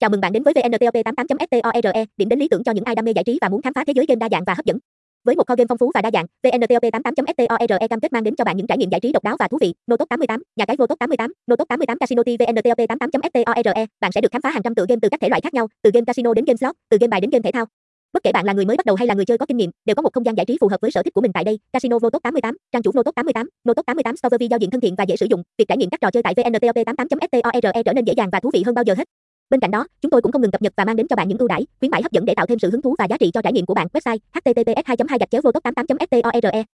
Chào mừng bạn đến với VNTOP 88.STORE, điểm đến lý tưởng cho những ai đam mê giải trí và muốn khám phá thế giới game đa dạng và hấp dẫn. Với một kho game phong phú và đa dạng, VNTOP 88.STORE cam kết mang đến cho bạn những trải nghiệm giải trí độc đáo và thú vị. Nô Notop 88, nhà cái vô top 88, Notop 88 Casino TV VNTOP 88.STORE, bạn sẽ được khám phá hàng trăm tựa game từ các thể loại khác nhau, từ game casino đến game slot, từ game bài đến game thể thao. Bất kể bạn là người mới bắt đầu hay là người chơi có kinh nghiệm, đều có một không gian giải trí phù hợp với sở thích của mình tại đây. Casino Votop 88, trang chủ Votop 88, Votop 88 Store giao diện thân thiện và dễ sử dụng. Việc trải nghiệm các trò chơi tại VNTOP 88.STORE trở nên dễ dàng và thú vị hơn bao giờ hết. Bên cạnh đó, chúng tôi cũng không ngừng cập nhật và mang đến cho bạn những ưu đãi, khuyến mãi hấp dẫn để tạo thêm sự hứng thú và giá trị cho trải nghiệm của bạn. Website: https 2 2 vô 88 store